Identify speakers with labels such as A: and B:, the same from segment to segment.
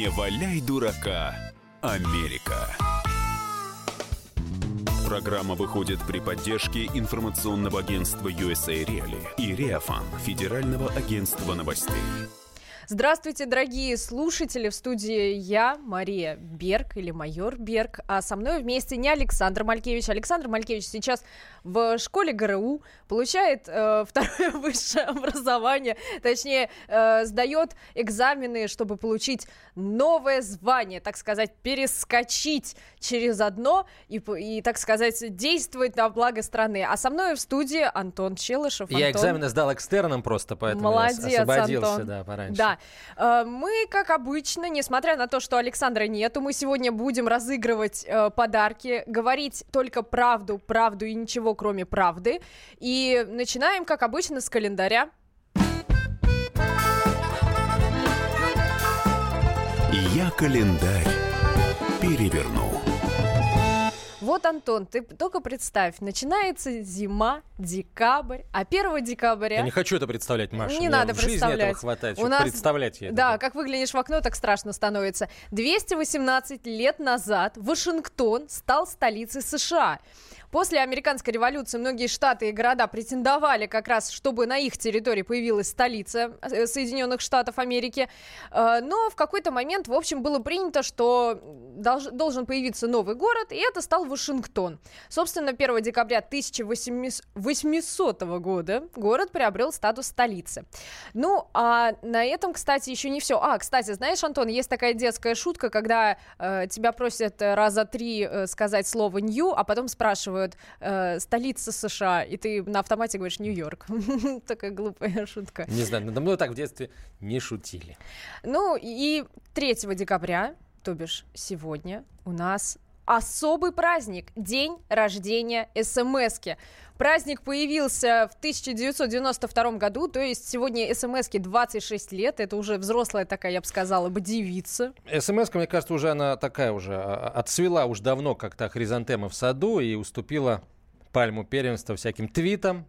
A: Не валяй дурака, Америка. Программа выходит при поддержке информационного агентства USA Reali и Реафан, Федерального агентства новостей.
B: Здравствуйте, дорогие слушатели. В студии я, Мария Берг или майор Берг, а со мной вместе не Александр Малькевич. Александр Малькевич сейчас в школе ГРУ получает э, второе высшее образование, точнее, э, сдает экзамены, чтобы получить новое звание, так сказать, перескочить через одно и, и так сказать, действовать на благо страны. А со мной в студии Антон Челышев.
C: Я экзамены сдал экстерном просто, поэтому
B: Молодец,
C: я освободился,
B: Антон.
C: да, пораньше.
B: Да. Э, Мы, как обычно, несмотря на то, что Александра нету, мы сегодня будем разыгрывать э, подарки, говорить только правду, правду и ничего, кроме правды. И начинаем, как обычно, с календаря.
A: Я календарь переверну.
B: Вот, Антон, ты только представь, начинается зима, декабрь, а 1 декабря...
C: Я не хочу это представлять, Маша.
B: Не надо представлять.
C: этого хватает,
B: У нас-
C: представлять я
B: Да, как выглянешь в окно, так страшно становится. 218 лет назад Вашингтон стал столицей США. После американской революции многие штаты и города претендовали как раз, чтобы на их территории появилась столица э, Соединенных Штатов Америки. Э, Но в какой-то момент, в общем, было принято, что долж- должен появиться новый город, и это стал Вашингтон. Собственно, 1 декабря 1800 года город приобрел статус столицы. Ну, а на этом, кстати, еще не все. А, кстати, знаешь, Антон, есть такая детская шутка, когда э, тебя просят раза три э, сказать слово «нью», а потом спрашивают э, «столица США», и ты на автомате говоришь «Нью-Йорк». Такая глупая шутка.
C: Не знаю, надо мной так в детстве не шутили.
B: Ну, и 3 декабря, то бишь сегодня, у нас особый праздник – День рождения СМСки. Праздник появился в 1992 году, то есть сегодня СМСке 26 лет, это уже взрослая такая, я бы сказала, бы девица.
C: СМС, мне кажется, уже она такая уже, а, отцвела уж давно, как та хризантема в саду, и уступила пальму первенства всяким твитам,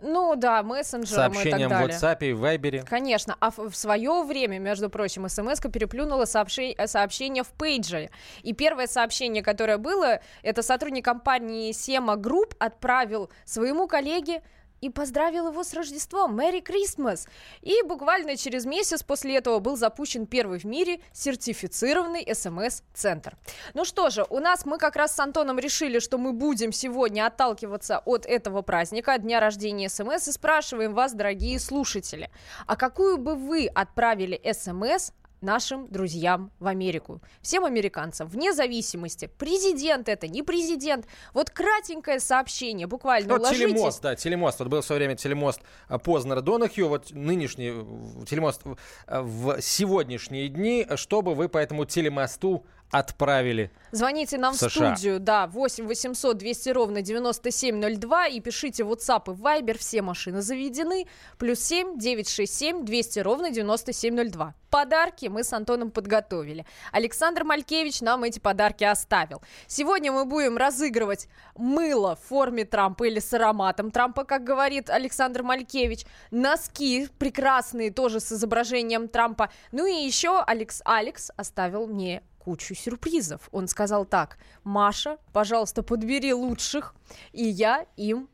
B: Ну да, мессенджерам и
C: сообщениям
B: так
C: в
B: далее.
C: WhatsApp и в Viber.
B: Конечно, а в, в свое время, между прочим, смс переплюнула сообщи- э, сообщение в пейджере. И первое сообщение, которое было, это сотрудник компании Sema Group отправил своему коллеге и поздравил его с Рождеством. Merry Christmas! И буквально через месяц после этого был запущен первый в мире сертифицированный СМС-центр. Ну что же, у нас мы как раз с Антоном решили, что мы будем сегодня отталкиваться от этого праздника, дня рождения СМС, и спрашиваем вас, дорогие слушатели, а какую бы вы отправили СМС нашим друзьям в Америку, всем американцам, вне зависимости, президент это, не президент, вот кратенькое сообщение, буквально
C: Вот
B: уложитесь.
C: телемост, да, телемост. Вот был в свое время телемост а, Познера Донахью, вот нынешний э, телемост в- а, в сегодняшние дни, чтобы вы по этому телемосту отправили.
B: Звоните нам в,
C: в
B: студию, да, 8 800 200 ровно 9702 и пишите в WhatsApp и Viber, все машины заведены, плюс 7 967 200 ровно 9702. Подарки мы с Антоном подготовили. Александр Малькевич нам эти подарки оставил. Сегодня мы будем разыгрывать мыло в форме Трампа или с ароматом Трампа, как говорит Александр Малькевич, носки прекрасные, тоже с изображением Трампа. Ну и еще Алекс Алекс оставил мне кучу сюрпризов. Он сказал так, Маша, пожалуйста, подбери лучших, и я им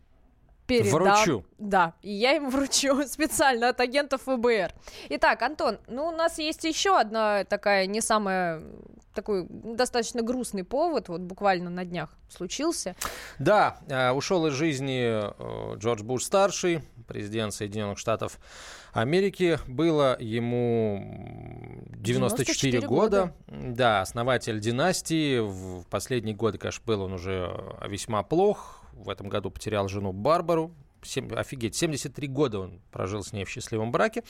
B: передам.
C: Вручу.
B: Да, и я им вручу специально от агентов ФБР. Итак, Антон, ну у нас есть еще одна такая не самая такой достаточно грустный повод, вот буквально на днях случился.
C: Да, э, ушел из жизни э, Джордж Буш старший, президент Соединенных Штатов Америки. Было ему м, 94,
B: 94
C: года. Да, основатель династии. В последние годы, конечно, был он уже э, весьма плох. В этом году потерял жену Барбару. Сем- офигеть, 73 года он прожил с ней в счастливом браке.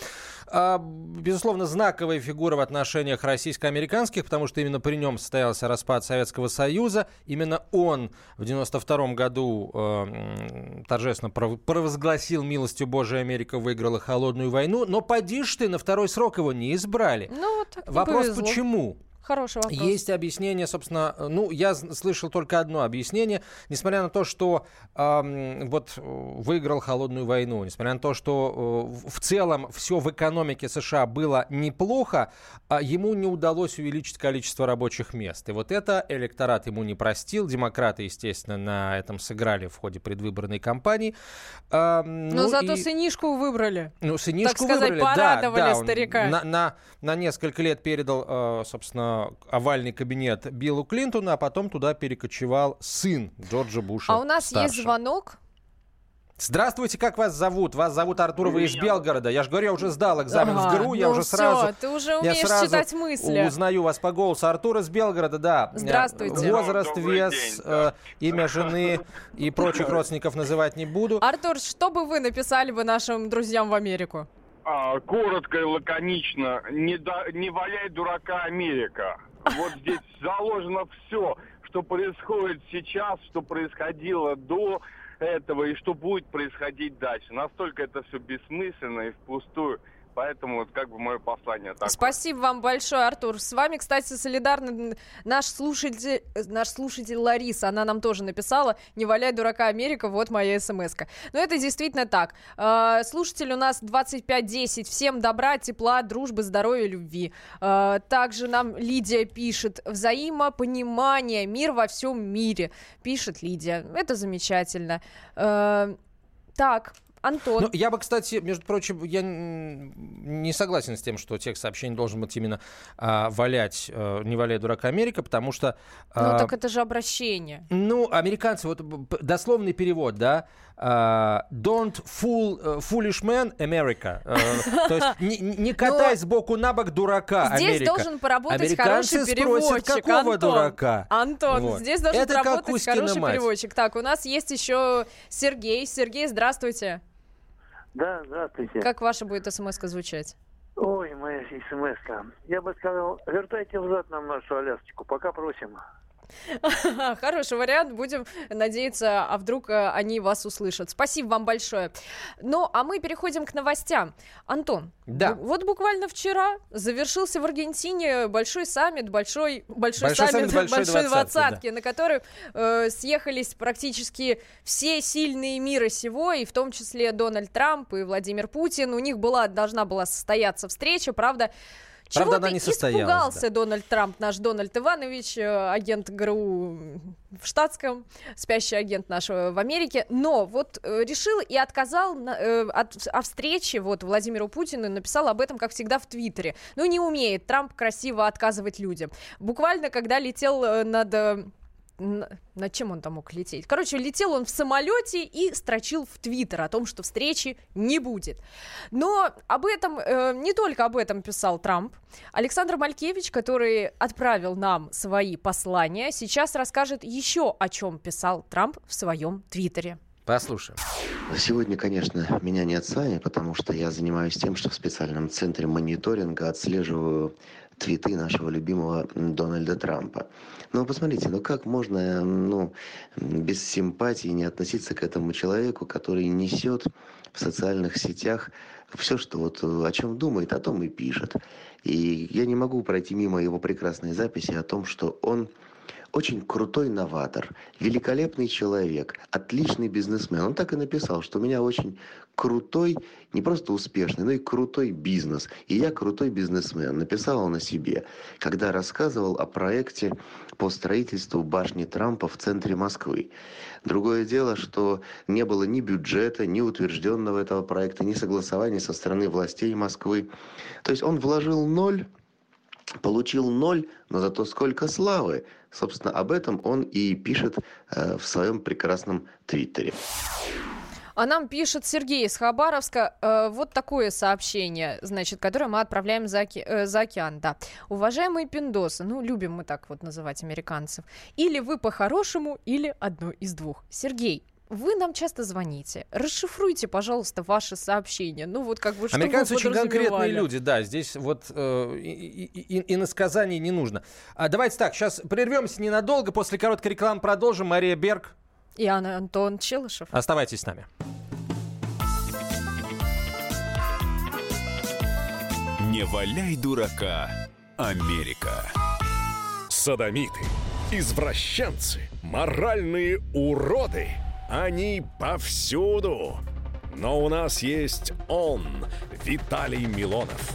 C: А, безусловно, знаковая фигура в отношениях российско-американских, потому что именно при нем состоялся распад Советского Союза. Именно он в 92 году э, торжественно пров- провозгласил милостью Божией Америка выиграла холодную войну. Но поди ты, на второй срок его не избрали.
B: Ну, вот так не
C: Вопрос,
B: повезло.
C: почему?
B: Хороший вопрос.
C: Есть объяснение, собственно, ну, я слышал только одно объяснение. Несмотря на то, что э, вот выиграл холодную войну, несмотря на то, что э, в целом все в экономике США было неплохо, э, ему не удалось увеличить количество рабочих мест. И вот это электорат ему не простил. Демократы, естественно, на этом сыграли в ходе предвыборной кампании.
B: Э, ну, Но зато и... сынишку выбрали.
C: Ну, сынишку
B: так сказать,
C: выбрали,
B: порадовали
C: да, да,
B: старика.
C: На, на, на несколько лет передал, э, собственно, овальный кабинет Биллу Клинтону, а потом туда перекочевал сын Джорджа Буша.
B: А у нас
C: старшего.
B: есть звонок.
C: Здравствуйте, как вас зовут? Вас зовут Артур, вы из Белгорода. Я же говорю, я уже сдал экзамен ага, в ГРУ, я
B: ну
C: уже
B: все,
C: сразу...
B: ты уже умеешь я сразу читать мысли.
C: узнаю вас по голосу. Артур из Белгорода, да.
B: Здравствуйте.
C: Возраст, вес, день, да. э, имя жены и прочих родственников называть не буду.
B: Артур, что бы вы написали бы нашим друзьям в Америку?
D: А, коротко и лаконично. Не, да, не валяй дурака Америка. Вот здесь заложено все, что происходит сейчас, что происходило до этого и что будет происходить дальше. Настолько это все бессмысленно и впустую. Поэтому вот как бы мое послание такое.
B: Спасибо вам большое, Артур. С вами, кстати, солидарный наш слушатель, наш слушатель Лариса. Она нам тоже написала «Не валяй дурака, Америка, вот моя смс -ка». Но это действительно так. А, слушатель у нас 2510. Всем добра, тепла, дружбы, здоровья, любви. А, также нам Лидия пишет «Взаимопонимание, мир во всем мире». Пишет Лидия. Это замечательно. А, так, Антон.
C: Ну, я бы, кстати, между прочим, я не согласен с тем, что текст сообщений должен быть именно а, валять, а, не валяй дурака Америка, потому что...
B: А, ну, так это же обращение.
C: Ну, американцы, вот дословный перевод, да, Uh, don't fool uh, foolish man America. Uh, то есть не, не катай сбоку на бок дурака
B: Здесь
C: Америка.
B: должен поработать
C: Американцы
B: хороший переводчик.
C: Спросят, какого
B: Антон,
C: дурака?
B: Антон,
C: вот.
B: здесь должен
C: Это
B: поработать хороший
C: мать.
B: переводчик. Так, у нас есть еще Сергей. Сергей, здравствуйте.
E: Да, здравствуйте.
B: Как ваша будет смс звучать?
E: Ой, моя смс -ка. Я бы сказал, вертайте взад нам нашу Алясочку, пока просим.
B: Хороший вариант. Будем надеяться, а вдруг э, они вас услышат. Спасибо вам большое. Ну, а мы переходим к новостям. Антон,
C: да.
B: вот буквально вчера завершился в Аргентине большой саммит, большой, большой, большой саммит,
C: саммит большой,
B: большой
C: двадцатки,
B: да. на который э, съехались практически все сильные мира сего, и в том числе Дональд Трамп и Владимир Путин. У них была, должна была состояться встреча, правда, чего
C: Правда, она не состоялась.
B: испугался
C: да.
B: Дональд Трамп, наш Дональд Иванович, э, агент ГРУ в штатском, спящий агент нашего в Америке, но вот э, решил и отказал э, от, о встрече вот Владимиру Путину, написал об этом, как всегда, в Твиттере. Ну, не умеет Трамп красиво отказывать людям. Буквально, когда летел э, над... На чем он там мог лететь? Короче, летел он в самолете и строчил в Твиттер о том, что встречи не будет. Но об этом, э, не только об этом писал Трамп. Александр Малькевич, который отправил нам свои послания, сейчас расскажет еще о чем писал Трамп в своем Твиттере.
C: Послушаем.
F: Сегодня, конечно, меня нет с вами, потому что я занимаюсь тем, что в специальном центре мониторинга отслеживаю твиты нашего любимого Дональда Трампа. Ну, посмотрите, ну как можно, ну, без симпатии не относиться к этому человеку, который несет в социальных сетях все, что вот о чем думает, о том и пишет. И я не могу пройти мимо его прекрасной записи о том, что он очень крутой новатор, великолепный человек, отличный бизнесмен. Он так и написал, что у меня очень крутой, не просто успешный, но и крутой бизнес. И я крутой бизнесмен. Написал он о себе, когда рассказывал о проекте по строительству башни Трампа в центре Москвы. Другое дело, что не было ни бюджета, ни утвержденного этого проекта, ни согласования со стороны властей Москвы. То есть он вложил ноль, получил ноль, но зато сколько славы. Собственно, об этом он и пишет э, в своем прекрасном твиттере.
B: А нам пишет Сергей из Хабаровска э, вот такое сообщение, значит, которое мы отправляем за, оке, э, за океан, да. Уважаемые пиндосы, ну, любим мы так вот называть американцев, или вы по-хорошему, или одно из двух. Сергей, вы нам часто звоните. Расшифруйте, пожалуйста, ваши сообщения. Ну, вот как бы что
C: Американцы
B: вы
C: очень конкретные люди, да. Здесь вот э, и, и, и иносказаний не нужно. А, давайте так, сейчас прервемся ненадолго. После короткой рекламы продолжим. Мария Берг.
B: И Анна Антон Челышев.
C: Оставайтесь с нами.
A: Не валяй дурака, Америка.
G: Садомиты, извращенцы, моральные уроды. Они повсюду. Но у нас есть он, Виталий Милонов.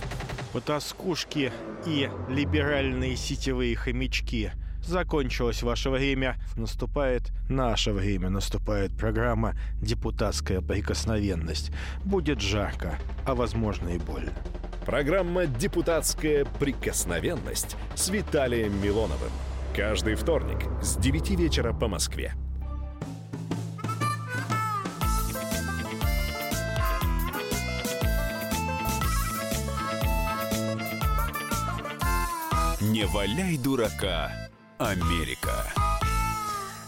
H: Потаскушки и либеральные сетевые хомячки. Закончилось ваше время. Наступает наше время. Наступает программа «Депутатская прикосновенность». Будет жарко, а возможно и больно.
G: Программа «Депутатская прикосновенность» с Виталием Милоновым. Каждый вторник с 9 вечера по Москве.
A: Не валяй дурака, Америка.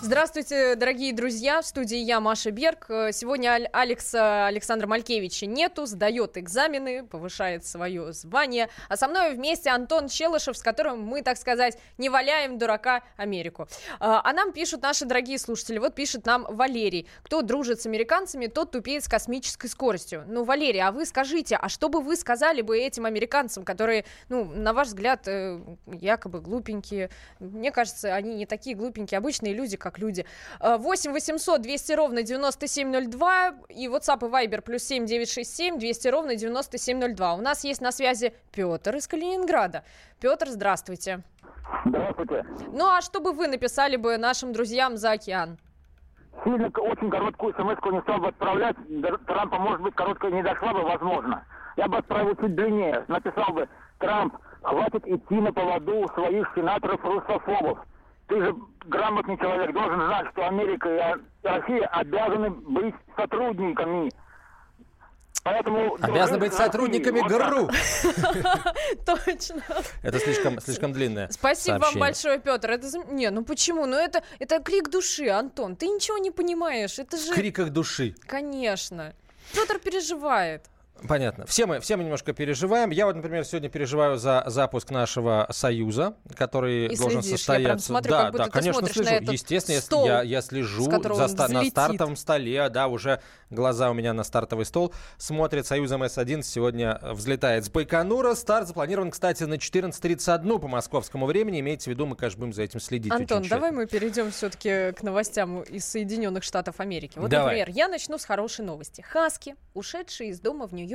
B: Здравствуйте, дорогие друзья. В студии я, Маша Берг. Сегодня Аль- Алекса Александра Малькевича нету, сдает экзамены, повышает свое звание. А со мной вместе Антон Челышев, с которым мы, так сказать, не валяем дурака Америку. А а нам пишут наши дорогие слушатели. Вот пишет нам Валерий. Кто дружит с американцами, тот тупеет с космической скоростью. Ну, Валерий, а вы скажите, а что бы вы сказали бы этим американцам, которые, ну, на ваш взгляд, э, якобы глупенькие? Мне кажется, они не такие глупенькие, обычные люди, как люди. Э, 8 800 200 ровно 9702 и WhatsApp и Viber плюс 7 967 200 ровно 9702. У нас есть на связи Петр из Калининграда. Петр, здравствуйте.
I: Здравствуйте.
B: Ну а что бы вы написали бы нашим друзьям за океан?
I: Сильно очень короткую смс не стал бы отправлять. Трампа, может быть, короткая не дошла бы, возможно. Я бы отправил чуть длиннее. Написал бы, Трамп, хватит идти на поводу своих сенаторов-русофобов. Ты же грамотный человек, должен знать, что Америка и Россия обязаны быть сотрудниками. Поэтому
C: Обязаны быть сотрудниками. ГРУ.
B: Точно.
C: Это слишком, слишком длинное
B: Спасибо вам большое, Петр. Это не, ну почему? Ну это это крик души, Антон. Ты ничего не понимаешь. Это
C: В
B: же,
C: криках души.
B: конечно. Петр переживает.
C: Понятно. Все мы, все мы немножко переживаем. Я вот, например, сегодня переживаю за запуск нашего союза, который
B: И
C: должен
B: следишь. Я
C: состояться.
B: смотрю,
C: да, да, конечно,
B: на
C: слежу. Естественно, я-
B: стол,
C: я, я слежу за ста- на
B: взлетит.
C: стартовом столе, да, уже глаза у меня на стартовый стол смотрят. Союз МС-1 сегодня взлетает с Байконура. Старт запланирован, кстати, на 14.31 по московскому времени. Имейте в виду, мы, конечно, будем за этим следить
B: Антон, давай мы перейдем все-таки к новостям из Соединенных Штатов Америки. Вот,
C: Давай.
B: например, я начну с хорошей новости. Хаски, ушедшая из дома в Нью-Йорке,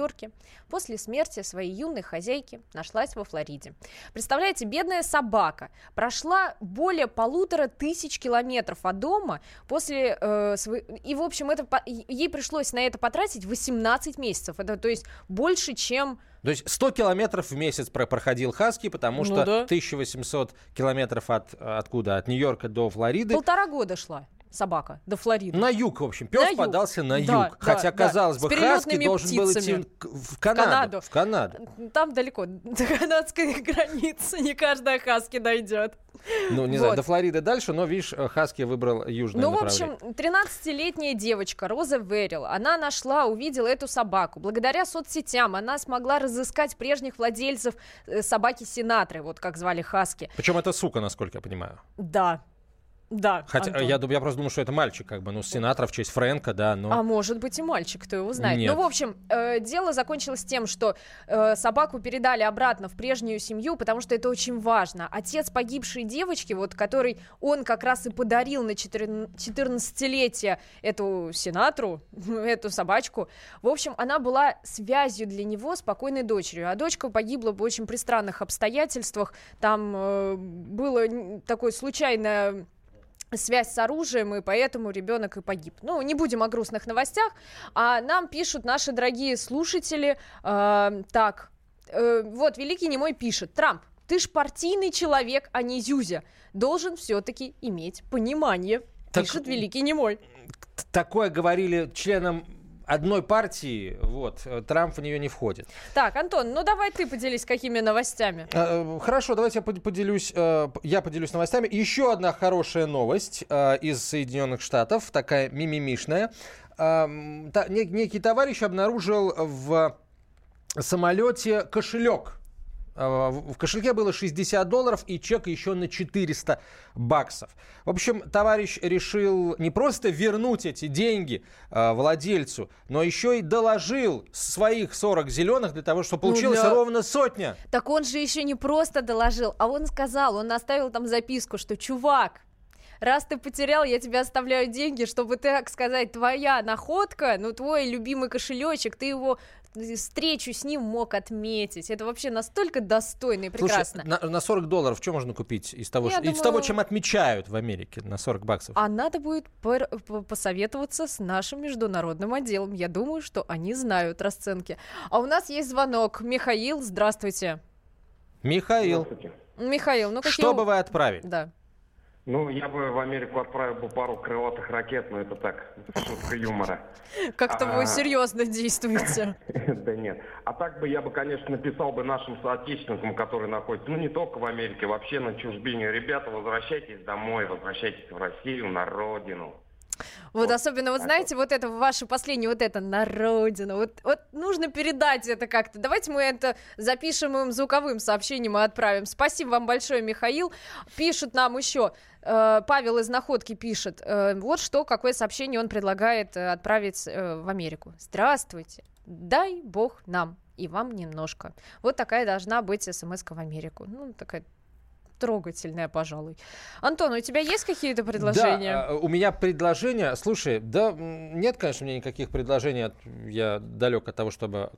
B: после смерти своей юной хозяйки, нашлась во Флориде. Представляете, бедная собака прошла более полутора тысяч километров от дома после э, своей... И, в общем, это, по- ей пришлось на это потратить 18 месяцев. Это, то есть, больше, чем
C: То есть 100 километров в месяц про- проходил Хаски, потому
B: Ну
C: что
B: да.
C: 1800 километров от откуда? От Нью-Йорка до Флориды.
B: полтора года шла собака до Флориды.
C: На юг, в общем.
B: На
C: Пес
B: юг.
C: подался на юг.
B: Да, да,
C: Хотя,
B: да.
C: казалось
B: С
C: бы, Хаски должен был идти в Канаду.
B: Канаду.
C: В Канаду.
B: Там далеко, до канадской границы, не каждая хаски дойдет.
C: Ну, не знаю,
B: Вот.
C: до Флориды дальше, но, видишь, э, Хаски выбрал южное
B: Ну, в общем, 13-летняя девочка Роза Верил, она нашла, увидела эту собаку. Благодаря соцсетям она смогла разыскать прежних владельцев э, собаки Синатры, вот как звали Хаски.
C: Причем это сука, насколько я понимаю.
B: Да, да,
C: Хотя
B: Антон.
C: я, я просто думал, что это мальчик, как бы, ну, сенатор в честь Фрэнка, да, но...
B: А может быть и мальчик, кто его знает.
C: Нет.
B: Ну, в общем, э, дело закончилось тем, что э, собаку передали обратно в прежнюю семью, потому что это очень важно. Отец погибшей девочки, вот который он как раз и подарил на 14-летие эту сенатру, эту собачку, в общем, она была связью для него с покойной дочерью. А дочка погибла в очень пристранных обстоятельствах. Там э, было такое случайное связь с оружием, и поэтому ребенок и погиб. Ну, не будем о грустных новостях, а нам пишут наши дорогие слушатели, э, так, э, вот, Великий Немой пишет, Трамп, ты ж партийный человек, а не Зюзя, должен все-таки иметь понимание,
C: Так-
B: пишет Великий Немой.
C: Такое говорили членам одной партии, вот, э, Трамп в нее не входит.
B: Так, Антон, ну давай ты поделись какими новостями.
C: Э, Хорошо, давайте я под- поделюсь, э, я поделюсь новостями. Еще одна хорошая новость из Соединенных Штатов, такая мимимишная. Эм, Некий товарищ обнаружил в самолете кошелек. Э, в кошельке было 60 долларов и чек еще на 400 баксов. В общем, товарищ решил не просто вернуть эти деньги э, владельцу, но еще и доложил своих 40 зеленых для того, чтобы получилось
B: Ну, для-
C: ровно сотня.
B: Так он же еще не просто доложил, а он сказал, он оставил там записку, что чувак, раз ты потерял, я тебе оставляю деньги, чтобы, так сказать, твоя находка, ну, твой любимый кошелечек, ты его встречу с ним мог отметить. Это вообще настолько достойно и прекрасно.
C: Слушай, на, на 40 долларов что можно купить из того,
B: Я
C: что- из
B: думаю-
C: того, чем отмечают в Америке на 40 баксов?
B: А надо будет пор- посоветоваться с нашим международным отделом. Я думаю, что они знают расценки. А у нас есть звонок. Михаил, здравствуйте.
C: Михаил,
B: Михаил, ну какие...
C: что бы вы отправили?
B: Да.
J: Ну, я бы в Америку отправил бы пару крылатых ракет, но это так, шутка юмора.
B: Как-то вы
J: А.
B: серьезно действуете.
J: Да нет. А так бы я бы, конечно, написал бы нашим соотечественникам, которые находятся, ну не только в Америке, вообще на чужбине. Ребята, возвращайтесь домой, возвращайтесь в Россию, на родину.
B: Вот особенно, вот знаете, вот это ваше последнее, вот это на родину. Вот, вот нужно передать это как-то. Давайте мы это запишем им звуковым сообщением и отправим. Спасибо вам большое, Михаил. Пишут нам еще. э, Павел из Находки пишет. э, Вот что, какое сообщение он предлагает э, отправить э, в Америку. Здравствуйте. Дай бог нам и вам немножко. Вот такая должна быть смс в Америку. Ну, такая трогательная, пожалуй. Антон, у тебя есть какие-то предложения?
C: Да, а, у меня предложение. Слушай, да, нет, конечно, у меня никаких предложений. Я далек от того, чтобы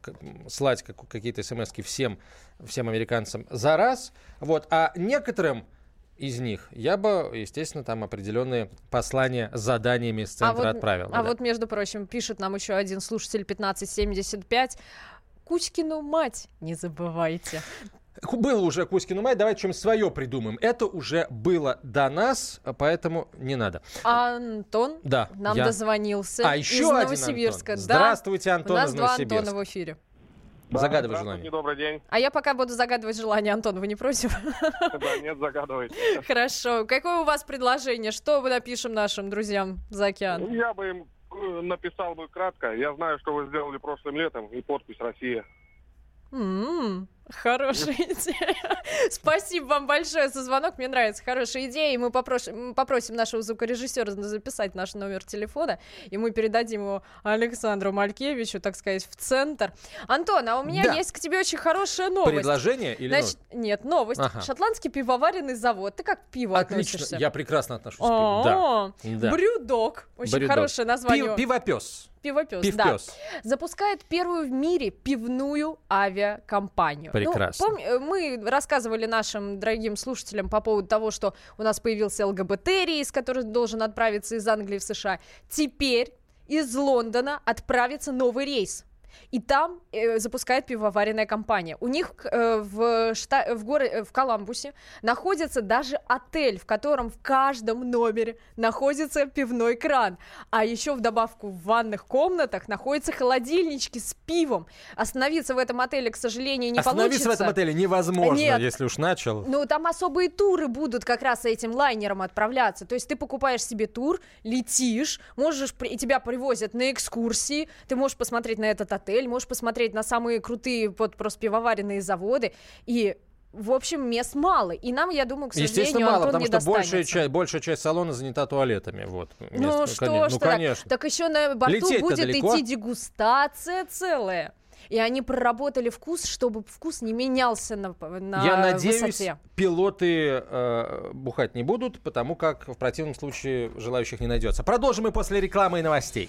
C: слать как- какие-то смс всем, всем американцам за раз. Вот. А некоторым из них я бы, естественно, там определенные послания с заданиями с центра отправил. бы,
B: а
C: да.
B: вот, между прочим, пишет нам еще один слушатель 1575. Кузькину мать не забывайте.
C: Было уже Кузькину мать, давайте что-нибудь свое придумаем. Это уже было до нас, а поэтому не надо.
B: А Антон
C: Да,
B: нам
C: я-
B: дозвонился
C: А
B: из
C: еще один
B: Новосибирска.
C: Антон.
B: Да,
C: Здравствуйте, Антон
B: У нас
C: из
B: два. Антона в эфире.
C: Загадывай желание.
D: Добрый день.
B: А я пока буду загадывать желание, Антон, вы не против?
D: Да, нет, загадывайте.
B: Хорошо. Какое у вас предложение? Что мы напишем нашим друзьям за океан?
D: Я бы им э, написал бы кратко. Я знаю, что вы сделали прошлым летом, и подпись «Россия».
B: М, Хорошая идея. Спасибо вам большое за звонок. Мне нравится хорошая идея. И мы попросим, попросим нашего звукорежиссера записать наш номер телефона. И мы передадим его Александру Малькевичу, так сказать, в центр. Антон, а у меня
C: Да.
B: есть к тебе очень хорошая новость.
C: Предложение или
B: Значит, нет, новость.
C: Ага.
B: Шотландский пивоваренный завод. Ты как к пиву
C: Отлично,
B: относишься?
C: я прекрасно отношусь к пиву. Да. Да.
B: Брюдок. Очень
C: Брюдок.
B: хорошее название.
C: Пив- Пивопес.
B: Пивопес, да.
C: Пивпес.
B: Запускает первую в мире пивную авиакомпанию. Ну,
C: Прекрасно.
B: пом- э, мы рассказывали нашим дорогим слушателям по поводу того, что у нас появился ЛГБТ-рейс, который должен отправиться из Англии в США. Теперь из Лондона отправится новый рейс. И там э, запускает пивоваренная компания. У них э, в, шта- в, горо- э, в Коламбусе находится даже отель, в котором в каждом номере находится пивной кран. А еще в добавку в ванных комнатах находятся холодильнички с пивом. Остановиться в этом отеле, к сожалению, не
C: Остановиться
B: получится.
C: в этом отеле невозможно,
B: Нет.
C: если уж начал.
B: Ну, там особые туры будут как раз этим лайнером отправляться. То есть ты покупаешь себе тур, летишь, можешь, и тебя привозят на экскурсии, ты можешь посмотреть на этот отель, можешь посмотреть на самые крутые вот просто пивоваренные заводы, и в общем, мест мало. И нам, я думаю, к сожалению,
C: Естественно, мало,
B: Антон
C: потому
B: не
C: что большая часть, большая часть салона занята туалетами. Вот.
B: Ну
C: Мест-
B: что
C: коне-
B: ж
C: ну,
B: ты так?
C: конечно.
B: Так еще на борту
C: Лететь-то
B: будет
C: далеко.
B: идти дегустация целая. И они проработали вкус, чтобы вкус не менялся на, на
C: Я надеюсь,
B: высоте.
C: пилоты э, бухать не будут, потому как в противном случае желающих не найдется. Продолжим мы после рекламы и новостей.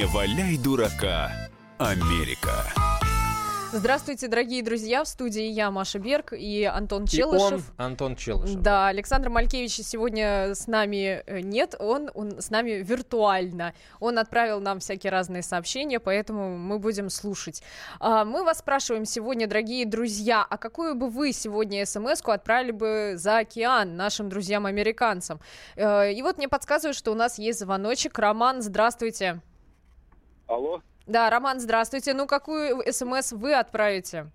A: Не валяй дурака, Америка.
B: Здравствуйте, дорогие друзья. В студии я, Маша Берг и Антон
C: И
B: Челышев.
C: он, Антон Челышев.
B: Да, Александр Малькевич сегодня с нами э, нет, он, он с нами виртуально. Он отправил нам всякие разные сообщения, поэтому мы будем слушать. А, Мы вас спрашиваем сегодня, дорогие друзья, а какую бы вы сегодня смс-ку отправили бы за океан нашим друзьям-американцам? Э, И вот мне подсказывают, что у нас есть звоночек. Роман, здравствуйте.
K: Алло.
B: Да, Роман, здравствуйте. Ну, какую смс вы отправите?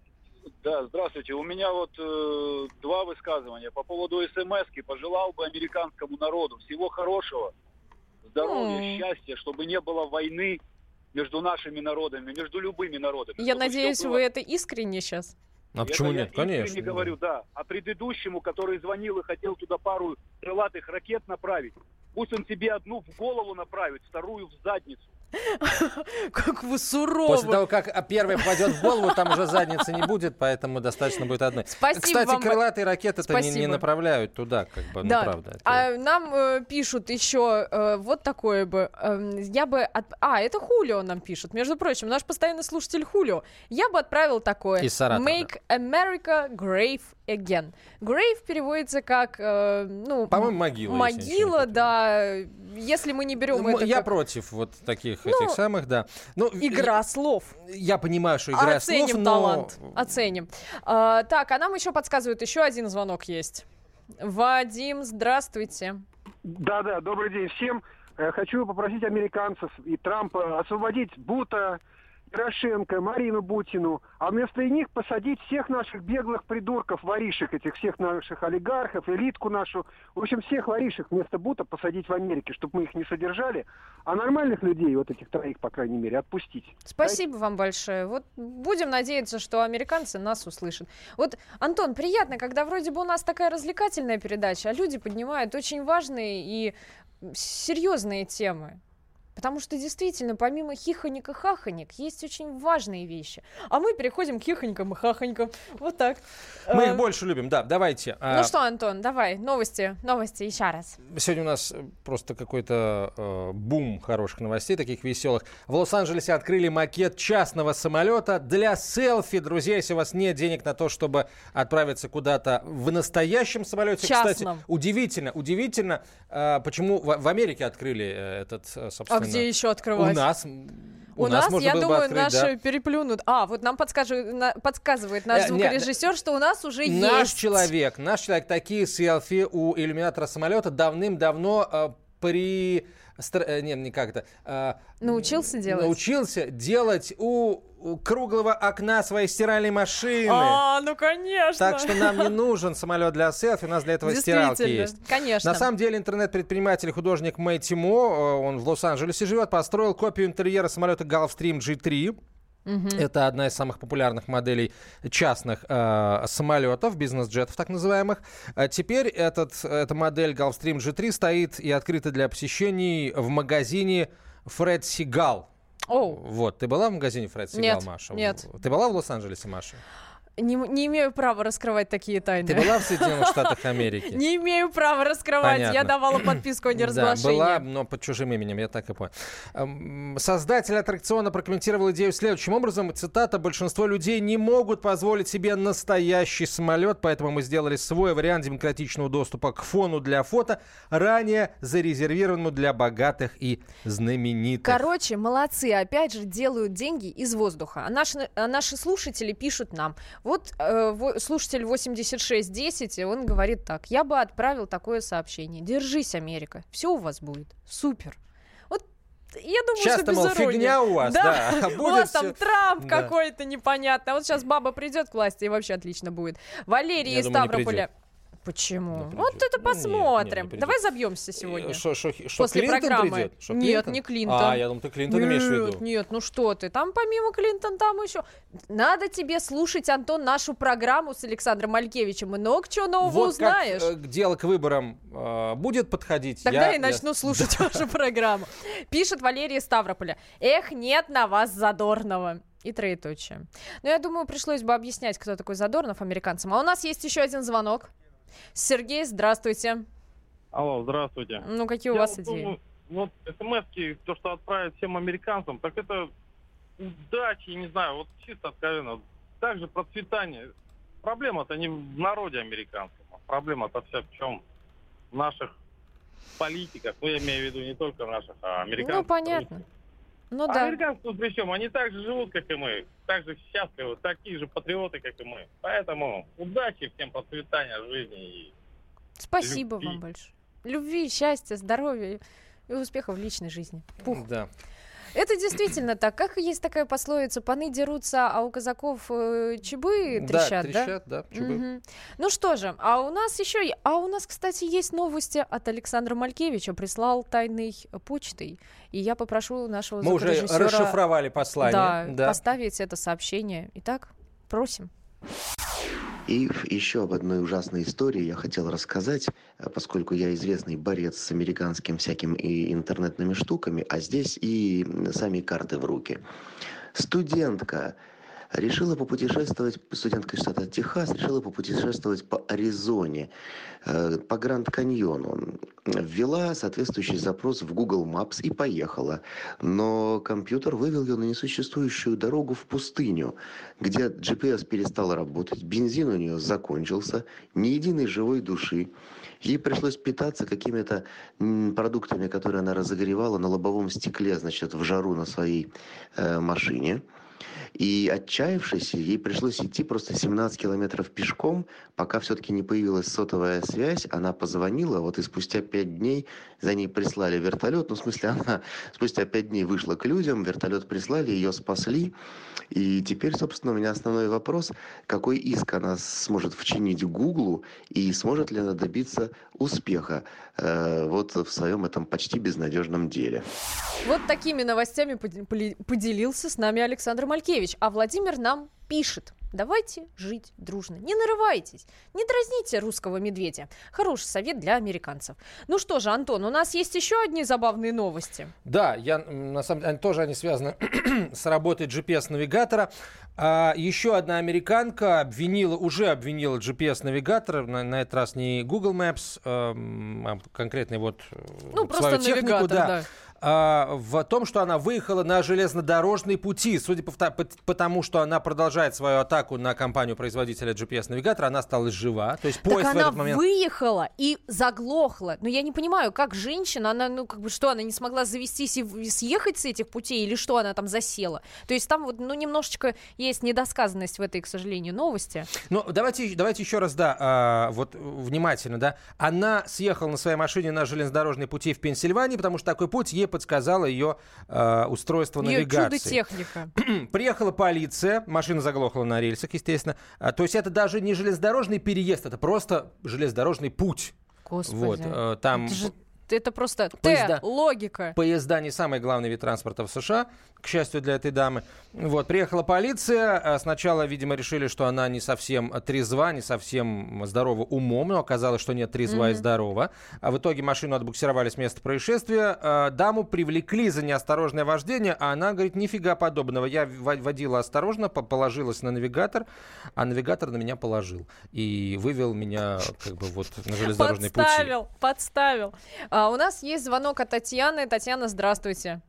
K: Да, здравствуйте. У меня вот э, два высказывания по поводу смс -ки. Пожелал бы американскому народу всего хорошего, здоровья,
B: М.
K: счастья, чтобы не было войны между нашими народами, между любыми народами.
B: Я надеюсь,
K: было-
B: вы это искренне сейчас.
C: А
K: Это
C: почему
K: я
C: нет?
K: искренне
C: Конечно.
K: говорю, да. А предыдущему, который звонил и хотел туда пару крылатых ракет направить, пусть он себе одну в голову направит, вторую в задницу.
B: Как вы суровы.
C: После того, как первый попадет в голову, там уже задницы не будет, поэтому достаточно будет одной.
B: Спасибо
C: Кстати,
B: вам
C: крылатые ракеты-то не, не направляют туда, как бы, ну
B: Да.
C: правда. это-
B: А нам э, пишут еще э, вот такое бы. эм, я бы... от- А, это Хулио нам пишет. Между прочим, наш постоянный слушатель Хулио. Я бы отправил такое.
C: Из Саратова,
B: Make America Grave Again. Grave переводится как, э, ну...
C: По-моему, могила, если
B: Могила, да. Если мы не берем
C: Ну,
B: это
C: я
B: как
C: против вот таких
B: Ну,
C: этих самых, да. Ну,
B: игра слов.
C: Я понимаю, что игра
B: Оценим
C: слов, но...
B: талант. Оценим. А, так, а нам еще подсказывают, еще один звонок есть. Вадим, здравствуйте.
L: Да-да, добрый день всем. Э, Хочу попросить американцев и Трампа освободить Бута, Порошенко, Марину Бутину, а вместо них посадить всех наших беглых придурков, воришек этих, всех наших олигархов, элитку нашу. В общем, всех воришек вместо Бута посадить в Америке, чтобы мы их не содержали, а нормальных людей, вот этих троих, по крайней мере, отпустить.
B: Спасибо вам большое. Вот будем надеяться, что американцы нас услышат. Вот, Антон, приятно, когда вроде бы у нас такая развлекательная передача, а люди поднимают очень важные и серьезные темы. Потому что действительно, помимо хихонек и хахонек, есть очень важные вещи. А мы переходим к хихонькам и хахонькам. Вот так.
C: Мы
B: Э,
C: их больше любим, да, давайте.
B: Ну что, Антон, давай, новости, новости еще раз.
C: Сегодня у нас э, просто какой-то э, бум хороших новостей, таких веселых. В Лос-Анджелесе открыли макет частного самолета для селфи. Друзья, если у вас нет денег на то, чтобы отправиться куда-то в настоящем самолете,
B: Частном.
C: кстати, удивительно, удивительно, э, почему в, в Америке открыли э, этот, э, собственно...
B: Где еще открывать?
C: У нас.
B: У, нас,
C: можно
B: я думаю,
C: открыть,
B: наши
C: да.
B: переплюнут. А, вот нам подскажет, на- подсказывает наш
C: Э, нет,
B: что у нас уже
C: Наш
B: есть.
C: человек, наш человек, такие селфи у иллюминатора самолета давным-давно э, при... стр- э, Не, не как это. э,
B: Научился делать?
C: Научился делать у, у круглого окна своей стиральной машины.
B: А, ну конечно.
C: Так что нам не нужен самолет для селфи, у нас для этого стиралки есть.
B: конечно.
C: На самом деле интернет-предприниматель и художник Мэй Тимо, э, он в Лос-Анджелесе живет, построил копию интерьера самолета Gulfstream G3.
B: Мгм.
C: Это одна из самых популярных моделей частных э, самолетов, бизнес-джетов так называемых. А теперь этот, эта модель Gulfstream G3 стоит и открыта для посещений в магазине Фред Сигал.
B: Оу.
C: Вот, ты была в магазине Фред Сигал,
B: Нет,
C: Маша?
B: нет.
C: Ты была в Лос-Анджелесе, Маша?
B: Не, не имею права раскрывать такие тайны.
C: Ты была в Соединенных Штатах Америки?
B: Не имею права раскрывать. Я
C: Понятно.
B: давала подписку о
C: Да,
B: неразглашении.
C: была, но под чужим именем, я так и понял. Создатель аттракциона прокомментировал идею следующим образом. Цитата. «Большинство людей не могут позволить себе настоящий самолет, поэтому мы сделали свой вариант демократичного доступа к фону для фото, ранее зарезервированному для богатых и знаменитых».
B: Короче, молодцы, опять же, делают деньги из воздуха. А наши, а наши слушатели пишут нам. Вот э, слушатель 8610, он говорит так. Я бы отправил такое сообщение. Держись, Америка. Все у вас будет. Супер. Вот я думаю,
C: Часто,
B: что без
C: мол,
B: иронии.
C: фигня у вас, да, а
B: У вас там Трамп
C: Да.
B: какой-то непонятный. А вот сейчас баба придет к власти, и вообще отлично будет. Валерий
C: Я
B: из
C: думаю,
B: Ставрополя. Почему?
C: при
B: вот
C: чём?
B: это
C: Ну, нет,
B: посмотрим.
C: нет, не
B: Давай забьемся сегодня.
C: Э, Что, что, что
B: После
C: Клинтон
B: программы.
C: придет? Что,
B: Нет,
C: Клинтон?
B: не Клинтон.
C: А, я думал, ты Клинтон имеешь в виду.
B: Нет, нет, ну что ты, там помимо Клинтон, там еще... Надо тебе слушать, Антон, нашу программу с Александром Малькевичем. Много чего нового
C: вот
B: узнаешь.
C: как э, дело к выборам э, будет подходить.
B: Тогда
C: я- я-
B: начну слушать вашу программу. Пишет Валерия Ставрополя. Эх, нет на вас Задорнова. И троеточие. Но я думаю, пришлось бы объяснять, кто такой Задорнов американцам. А у нас есть еще один звонок. Сергей, здравствуйте.
M: Алло, здравствуйте.
B: Ну, какие у
M: Я
B: вас
M: вот
B: идеи?
M: думаю, Вот смс то, что отправят всем американцам, так это удачи, не знаю, вот чисто откровенно. Также процветание. Проблема-то не в народе американском, а проблема-то вся в чем? В наших политиках. Ну, я имею в виду не только наших, а американцев.
B: Ну, понятно. Ну
M: А
B: да.
M: американцы тут при чем? Они так же живут, как и мы. Так же счастливы, такие же патриоты, как и мы. Поэтому удачи, всем процветания жизни и
B: Спасибо
M: любви.
B: вам большое. Любви, счастья, здоровья и успехов в личной жизни. Пух.
C: Да.
B: Это действительно так. Как есть такая пословица, паны дерутся, а у казаков э, чебы
C: Да,
B: трещат, да?
C: трещат, да, чубы.
B: Мгм. Ну что же, а у нас еще, а у нас, кстати, есть новости от Александра Малькевича. Прислал тайной почтой, и я попрошу нашего
C: Мы уже расшифровали послание.
B: Да,
C: Да.
B: поставить это сообщение. Итак, просим.
F: И еще об одной ужасной истории я хотел рассказать, э, поскольку я известный борец с американским всяким и интернетными штуками, а здесь и сами карты в руки. Студентка решила попутешествовать, студентка штата Техас решила попутешествовать по Аризоне, э, по Гранд Каньону. Ввела соответствующий запрос в Google Maps и поехала. Но компьютер вывел ее на несуществующую дорогу в пустыню, где GPS перестал работать, бензин у нее закончился, ни единой живой души. Ей пришлось питаться какими-то продуктами, которые она разогревала на лобовом стекле, значит, в жару на своей э, машине. И отчаявшись, ей пришлось идти просто 17 километров пешком, пока все-таки не появилась сотовая связь. Она позвонила, вот и спустя 5 дней за ней прислали вертолет. Ну, в смысле, она спустя 5 дней вышла к людям, вертолет прислали, ее спасли. И теперь, собственно, у меня основной вопрос, какой иск она сможет вчинить Гуглу и сможет ли она добиться успеха э, вот в своем этом почти безнадежном деле.
B: Вот такими новостями поделился с нами Александр Малькевич. А Владимир нам пишет. Давайте жить дружно. Не нарывайтесь. Не дразните русского медведя. Хороший совет для американцев. Ну что же, Антон, у нас есть еще одни забавные новости.
C: Да, я, на самом деле, тоже они связаны с работой GPS-навигатора. А, еще одна американка обвинила, уже обвинила GPS-навигатор, на, на этот раз не Google Maps, эм, а конкретный вот э,
B: Ну,
C: свою технику,
B: навигатор,
C: да,
B: да.
C: А, в том, что она выехала на железнодорожные пути. Судя по, потому, что она продолжает свою атаку на компанию-производителя GPS-навигатора, она осталась жива. То есть поезд
B: так
C: в
B: она
C: этот момент...
B: выехала и заглохла. Но я не понимаю, как женщина, она, ну, как бы, что, она не смогла завестись и съехать с этих путей, или что она там засела? То есть там вот, ну, немножечко есть недосказанность в этой, к сожалению, новости.
C: Ну, давайте, давайте еще раз, да, а, вот внимательно, да. Она съехала на своей машине на железнодорожные пути в Пенсильвании, потому что такой путь ей подсказало ее а, устройство
B: Ее
C: навигации.
B: чудо-техника.
C: Приехала полиция, машина заглохла на рельсах, естественно. А, то есть это даже не железнодорожный переезд, это просто железнодорожный путь.
B: Господи.
C: Вот, э, там
B: Это же это просто
C: Поезда.
B: Т, логика.
C: Поезда не самый главный вид транспорта в США, к счастью для этой дамы. Вот, приехала полиция. а Сначала, видимо, решили, что она не совсем трезва, не совсем здорова умом, но оказалось, что нет, трезва и
N: Мгм.
C: здорова. А в итоге машину отбуксировали с места происшествия. А, Даму привлекли за неосторожное вождение, а она говорит, нифига подобного. Я во- водила осторожно, по- положилась на навигатор, а навигатор на меня положил. И вывел меня как бы вот на железнодорожный пути.
B: Подставил, подставил. А, у нас есть звонок от Татьяны. Татьяна, здравствуйте.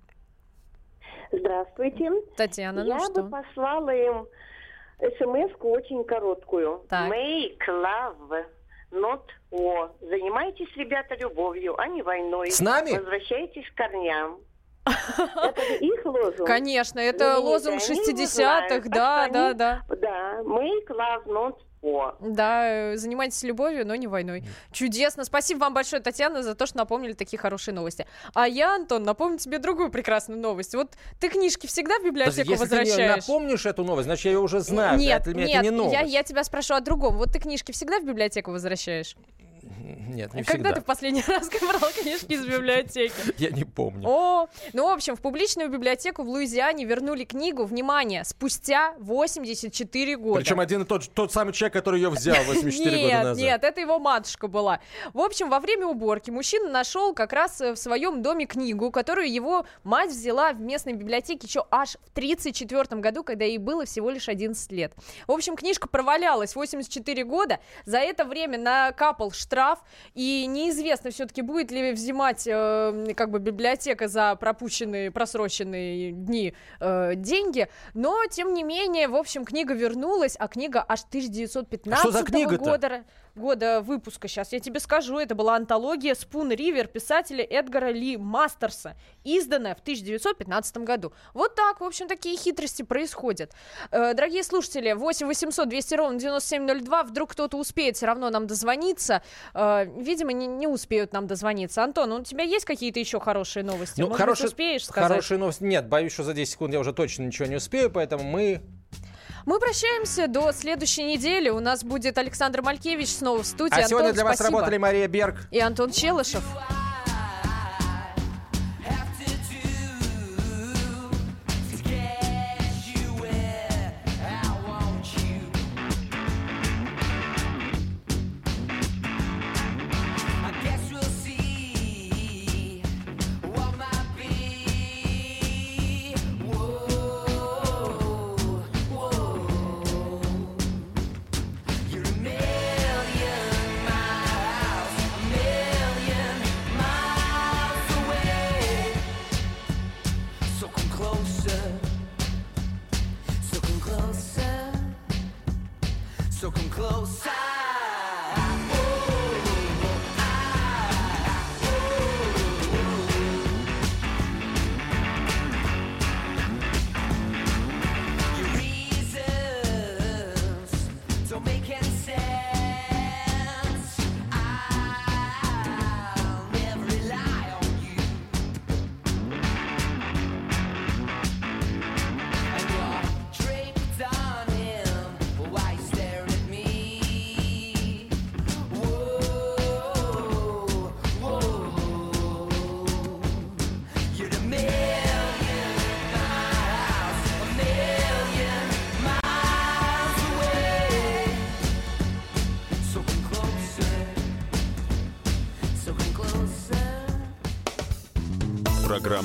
N: Здравствуйте.
B: Татьяна, ну
N: Я
B: что?
N: бы послала им смс очень короткую.
B: Так.
N: Make love, not war. Занимайтесь, ребята, любовью, а не войной.
C: С нами?
N: Возвращайтесь к корням. Это же их лозунг.
B: Конечно, это лозунг
N: Они его
B: 60-х,
N: знают.
B: да, да. Да,
N: Да, make love not war.
B: Да, э, занимайтесь любовью, но не войной. Чудесно. Спасибо вам большое, Татьяна, за то, что напомнили такие хорошие новости. А я, Антон, напомню тебе другую прекрасную новость. Вот ты книжки всегда в библиотеку
C: Если ты
B: возвращаешь?
C: не напомнишь эту новость, значит, я ее уже знаю.
B: Нет, нет,
C: это не новость.
B: я, я тебя спрошу о другом. Вот ты книжки всегда в библиотеку возвращаешь?
C: Нет, не
B: А Когда
C: всегда.
B: ты в последний раз брал книжки из библиотеки?
C: Я не помню.
B: О, ну, в общем, в публичную библиотеку в Луизиане вернули книгу, внимание, спустя 84 года.
C: Причем один и тот, тот самый человек, который ее взял 84
B: нет,
C: года назад.
B: Нет, это его матушка была. В общем, во время уборки мужчина нашел как раз э, в своем доме книгу, которую его мать взяла в местной библиотеке еще аж в 1934 году, когда ей было всего лишь 11 лет. В общем, книжка провалялась 84 года. За это время накапал штраф, и неизвестно все-таки будет ли взимать э, как бы библиотека за пропущенные, просроченные дни э, деньги. Но, тем не менее, в общем, книга вернулась, а книга аж 1915
C: А
B: года года выпуска. Сейчас я тебе скажу. Это была антология «Спун Ривер» писателя Эдгара Ли Мастерса, изданная в 1915 году. Вот так, в общем, такие хитрости происходят. Э, дорогие слушатели, 8 800 200 ровно 9702. Вдруг кто-то успеет все равно нам дозвониться. Э, видимо, не, не успеют нам дозвониться. Антон, у тебя есть какие-то еще хорошие новости?
C: Ну,
B: Может
C: хороший-
B: быть, успеешь сказать?
C: Хорошие новости. Нет, боюсь, что за 10 секунд я уже точно ничего не успею, поэтому мы...
B: Мы прощаемся до следующей недели. У нас будет Александр Малькевич снова в студии.
C: А сегодня
B: Антон,
C: для вас
B: спасибо.
C: работали Мария Берг.
B: И Антон Челышев.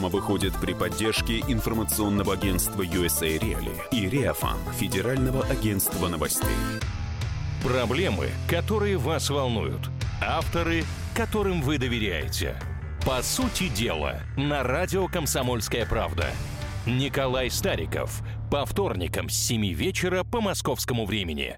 A: Программа выходит при поддержке информационного агентства USA Reali и Реафан, Федерального агентства новостей.
O: Проблемы, которые вас волнуют. Авторы, которым вы доверяете. По сути дела, на радио «Комсомольская правда». Николай Стариков. По вторникам с 7 вечера по московскому времени.